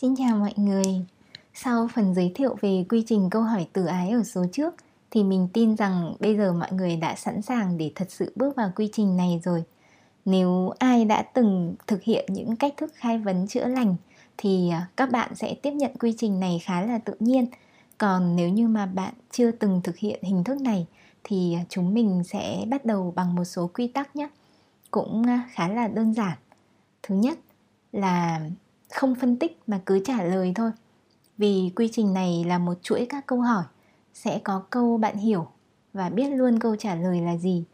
Xin chào mọi người. Sau phần giới thiệu về quy trình câu hỏi từ ái ở số trước, thì mình tin rằng bây giờ mọi người đã sẵn sàng để thật sự bước vào quy trình này rồi. Nếu ai đã từng thực hiện những cách thức khai vấn chữa lành, thì à, các bạn sẽ tiếp nhận quy trình này khá là tự nhiên. Còn nếu như mà bạn chưa từng thực hiện hình thức này, thì à, chúng mình sẽ bắt đầu bằng một số quy tắc nhé. Cũng à, khá là đơn giản. Thứ nhất là không phân tích mà cứ trả lời thôi. Vì quy trình này là một chuỗi các câu hỏi, sẽ có câu bạn hiểu và biết luôn câu trả lời là gì.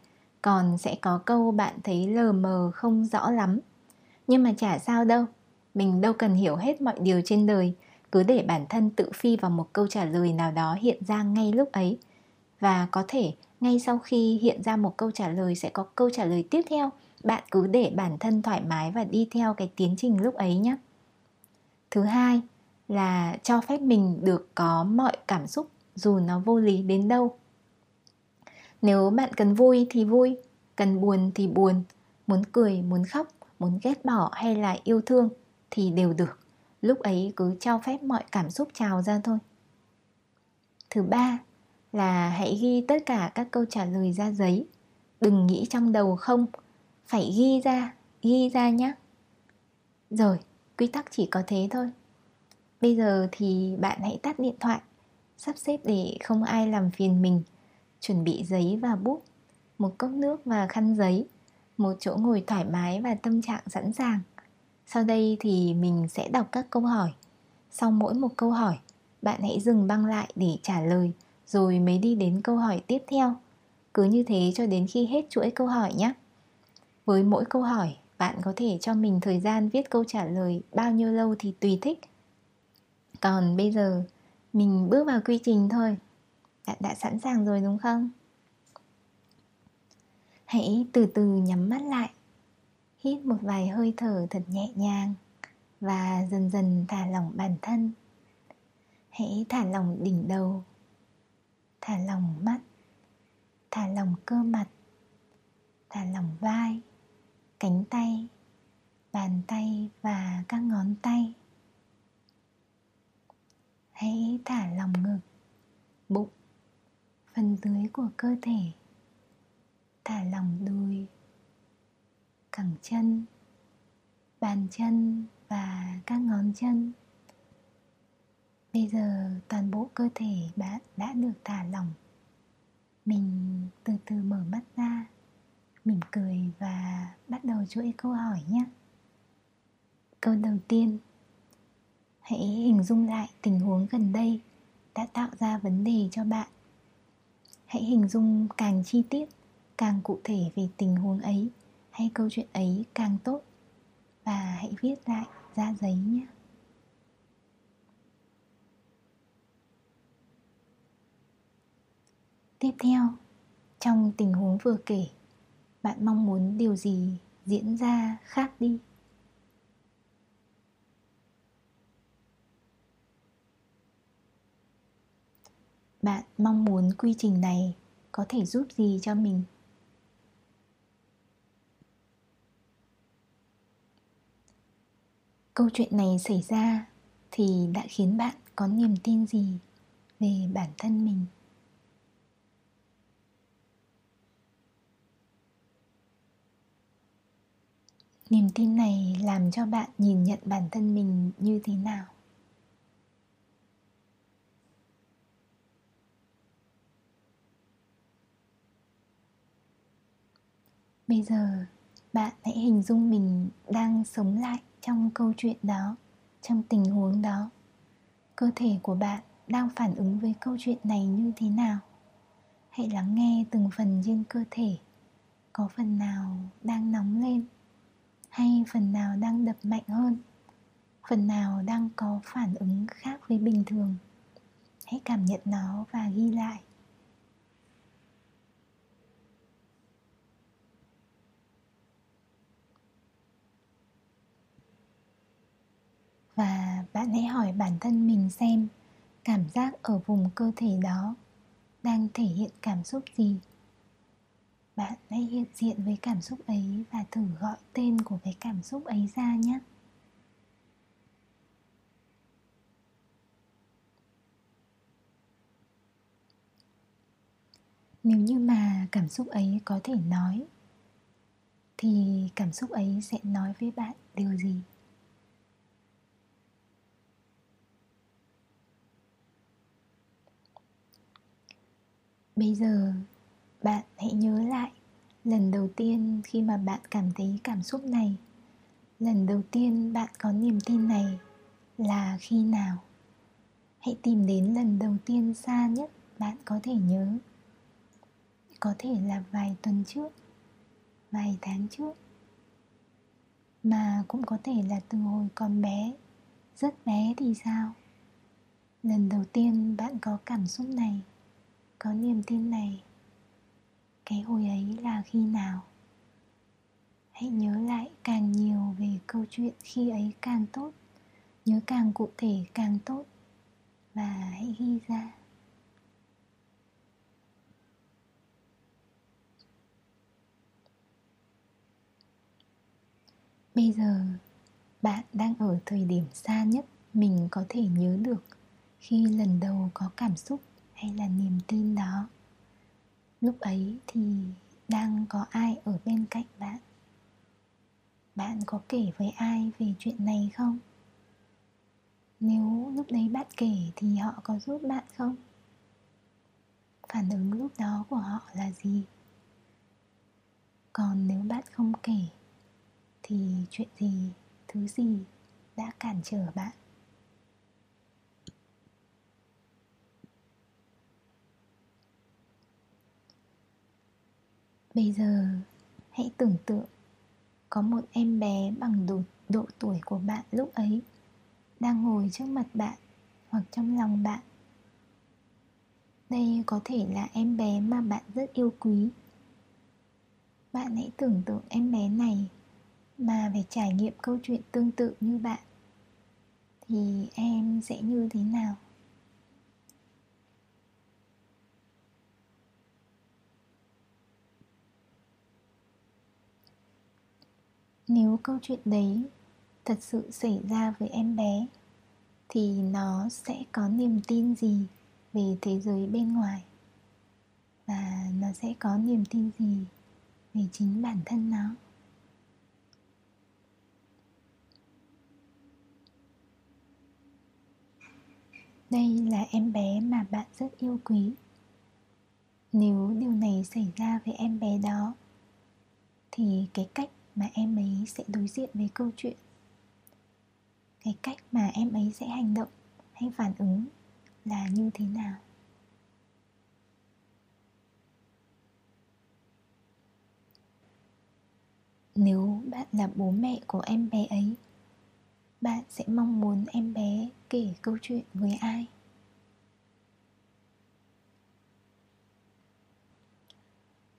Còn sẽ có câu bạn thấy lờ mờ không rõ lắm. Nhưng mà chả sao đâu, mình đâu cần hiểu hết mọi điều trên đời, cứ để bản thân tự phi vào một câu trả lời nào đó hiện ra ngay lúc ấy. Và có thể, ngay sau khi hiện ra một câu trả lời, sẽ có câu trả lời tiếp theo. Bạn cứ để bản thân thoải mái và đi theo cái tiến trình lúc ấy nhé thứ hai là cho phép mình được có mọi cảm xúc, dù nó vô lý đến đâu. Nếu bạn cần vui thì vui, cần buồn thì buồn, muốn cười, muốn khóc, muốn ghét bỏ hay là yêu thương thì đều được. Lúc ấy cứ cho phép mọi cảm xúc trào ra thôi. Thứ ba là hãy ghi tất cả các câu trả lời ra giấy. Đừng nghĩ trong đầu không, phải ghi ra ghi ra nhé rồi quy tắc chỉ có thế thôi. Bây giờ thì bạn hãy tắt điện thoại, sắp xếp để không ai làm phiền mình. Chuẩn bị giấy và bút, một cốc nước và khăn giấy, một chỗ ngồi thoải mái và tâm trạng sẵn sàng. Sau đây thì mình sẽ đọc các câu hỏi. Sau mỗi một câu hỏi, bạn hãy dừng băng lại để trả lời, rồi mới đi đến câu hỏi tiếp theo. Cứ như thế cho đến khi hết chuỗi câu hỏi nhé. Với mỗi câu hỏi bạn có thể cho mình thời gian viết câu trả lời bao nhiêu lâu thì tùy thích. Còn bây giờ, mình bước vào quy trình thôi. Bạn đã sẵn sàng rồi đúng không? Hãy từ từ nhắm mắt lại. Hít một vài hơi thở thật nhẹ nhàng và dần dần thả lỏng bản thân. Hãy thả lỏng đỉnh đầu. Thả lỏng mắt. Thả lỏng cơ mặt. Thả lỏng vai cánh tay, bàn tay và các ngón tay. Hãy thả lòng ngực, bụng, phần dưới của cơ thể. Thả lòng đùi, cẳng chân, bàn chân và các ngón chân. Bây giờ toàn bộ cơ thể bạn đã được thả lỏng. Mình từ từ mở mắt ra, mỉm cười và bắt đầu chuỗi câu hỏi nhé câu đầu tiên, hãy hình dung lại tình huống gần đây đã tạo ra vấn đề cho bạn. Hãy hình dung càng chi tiết, càng cụ thể về tình huống ấy hay câu chuyện ấy càng tốt. Và hãy viết lại ra giấy nhé tiếp theo, trong tình huống vừa kể, bạn mong muốn điều gì? Diễn ra khác đi. Bạn mong muốn quy trình này có thể giúp gì cho mình? Câu chuyện này xảy ra thì đã khiến bạn có niềm tin gì về bản thân mình? Niềm tin này làm cho bạn nhìn nhận bản thân mình như thế nào? Bây giờ, bạn hãy hình dung mình đang sống lại trong câu chuyện đó, trong tình huống đó. Cơ thể của bạn đang phản ứng với câu chuyện này như thế nào? Hãy lắng nghe từng phần trên cơ thể. Có phần nào đang nóng lên? Hay phần nào đang đập mạnh hơn? Phần nào đang có phản ứng khác với bình thường? Hãy cảm nhận nó và ghi lại. Và bạn hãy hỏi bản thân mình xem, cảm giác ở vùng cơ thể đó đang thể hiện cảm xúc gì? Bạn hãy hiện diện với cảm xúc ấy và thử gọi tên của cái cảm xúc ấy ra nhé. Nếu như mà cảm xúc ấy có thể nói, thì cảm xúc ấy sẽ nói với bạn điều gì? Bây giờ bạn hãy nhớ lại lần đầu tiên khi mà bạn cảm thấy cảm xúc này. Lần đầu tiên bạn có niềm tin này là khi nào? Hãy tìm đến lần đầu tiên xa nhất bạn có thể nhớ. Có thể là vài tuần trước, vài tháng trước, mà cũng có thể là từ hồi còn bé, rất bé thì sao? Lần đầu tiên bạn có cảm xúc này, có niềm tin này cái hồi ấy là khi nào? Hãy nhớ lại càng nhiều về câu chuyện khi ấy càng tốt, nhớ càng cụ thể càng tốt, và hãy ghi ra. Bây giờ, bạn đang ở thời điểm xa nhất mình có thể nhớ được khi lần đầu có cảm xúc hay là niềm tin đó lúc ấy thì đang có ai ở bên cạnh bạn? Bạn có kể với ai về chuyện này không? Nếu lúc đấy bạn kể thì họ có giúp bạn không? Phản ứng lúc đó của họ là gì? Còn nếu bạn không kể, thì chuyện gì, thứ gì đã cản trở bạn? Bây giờ hãy tưởng tượng có một em bé bằng độ, độ tuổi của bạn lúc ấy đang ngồi trước mặt bạn hoặc trong lòng bạn. Đây có thể là em bé mà bạn rất yêu quý. Bạn hãy tưởng tượng em bé này mà phải trải nghiệm câu chuyện tương tự như bạn. Thì em sẽ như thế nào? Nếu câu chuyện đấy thật sự xảy ra với em bé, thì nó sẽ có niềm tin gì về thế giới bên ngoài? Và nó sẽ có niềm tin gì về chính bản thân nó? Đây là em bé mà bạn rất yêu quý. Nếu điều này xảy ra với em bé đó, thì cái cách mà em ấy sẽ đối diện với câu chuyện. Cái cách mà em ấy sẽ hành động hay phản ứng là như thế nào? Nếu bạn là bố mẹ của em bé ấy, bạn sẽ mong muốn em bé kể câu chuyện với ai?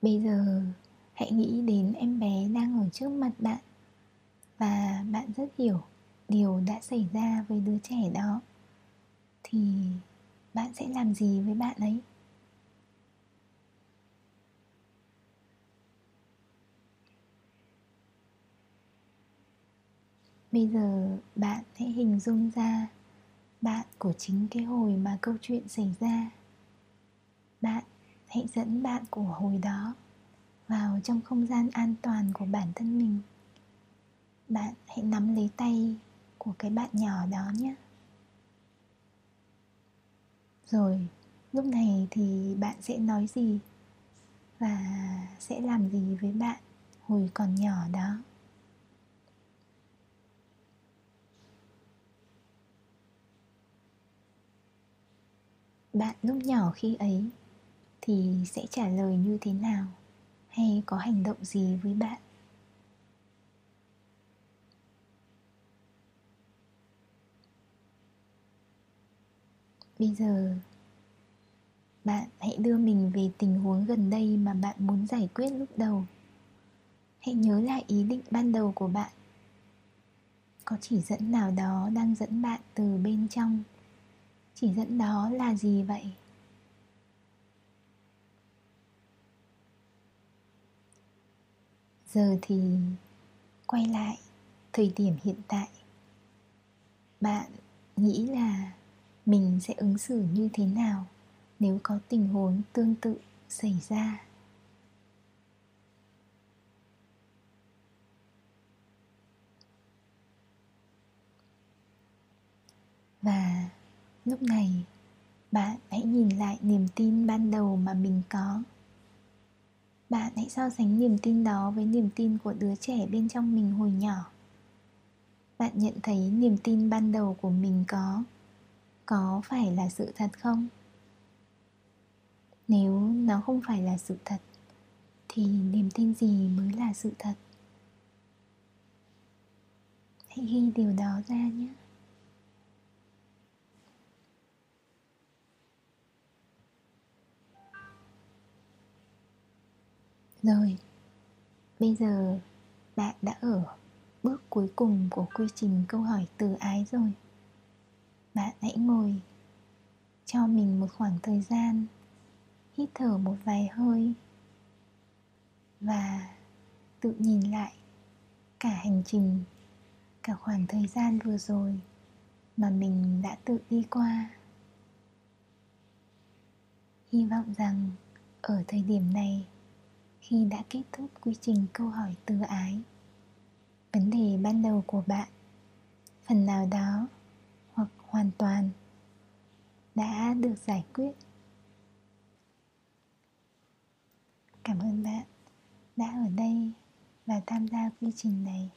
Bây giờ, hãy nghĩ đến em bé trước mặt bạn. Và bạn rất hiểu điều đã xảy ra với đứa trẻ đó. Thì bạn sẽ làm gì với bạn ấy? Bây giờ bạn hãy hình dung ra bạn của chính cái hồi mà câu chuyện xảy ra. Bạn hãy dẫn bạn của hồi đó vào trong không gian an toàn của bản thân mình. Bạn hãy nắm lấy tay của cái bạn nhỏ đó nhé. Rồi, lúc này thì bạn sẽ nói gì và sẽ làm gì với bạn hồi còn nhỏ đó? Bạn lúc nhỏ khi ấy thì sẽ trả lời như thế nào? Hay có hành động gì với bạn? Bây giờ, bạn hãy đưa mình về tình huống gần đây mà bạn muốn giải quyết lúc đầu. Hãy nhớ lại ý định ban đầu của bạn. Có chỉ dẫn nào đó đang dẫn bạn từ bên trong? Chỉ dẫn đó là gì vậy? Giờ thì quay lại thời điểm hiện tại. Bạn nghĩ là mình sẽ ứng xử như thế nào nếu có tình huống tương tự xảy ra? Và lúc này, bạn hãy nhìn lại niềm tin ban đầu mà mình có bạn hãy so sánh niềm tin đó với niềm tin của đứa trẻ bên trong mình hồi nhỏ. Bạn nhận thấy niềm tin ban đầu của mình có có phải là sự thật không? Nếu nó không phải là sự thật, thì niềm tin gì mới là sự thật? Hãy ghi điều đó ra nhé. Rồi, bây giờ bạn đã ở bước cuối cùng của quy trình câu hỏi từ ái rồi. Bạn hãy ngồi cho mình một khoảng thời gian, hít thở một vài hơi và tự nhìn lại cả hành trình, cả khoảng thời gian vừa rồi mà mình đã tự đi qua. Hy vọng rằng ở thời điểm này khi đã kết thúc quy trình câu hỏi từ ái. Vấn đề ban đầu của bạn, phần nào đó hoặc hoàn toàn, đã được giải quyết. Cảm ơn bạn đã ở đây và tham gia quy trình này.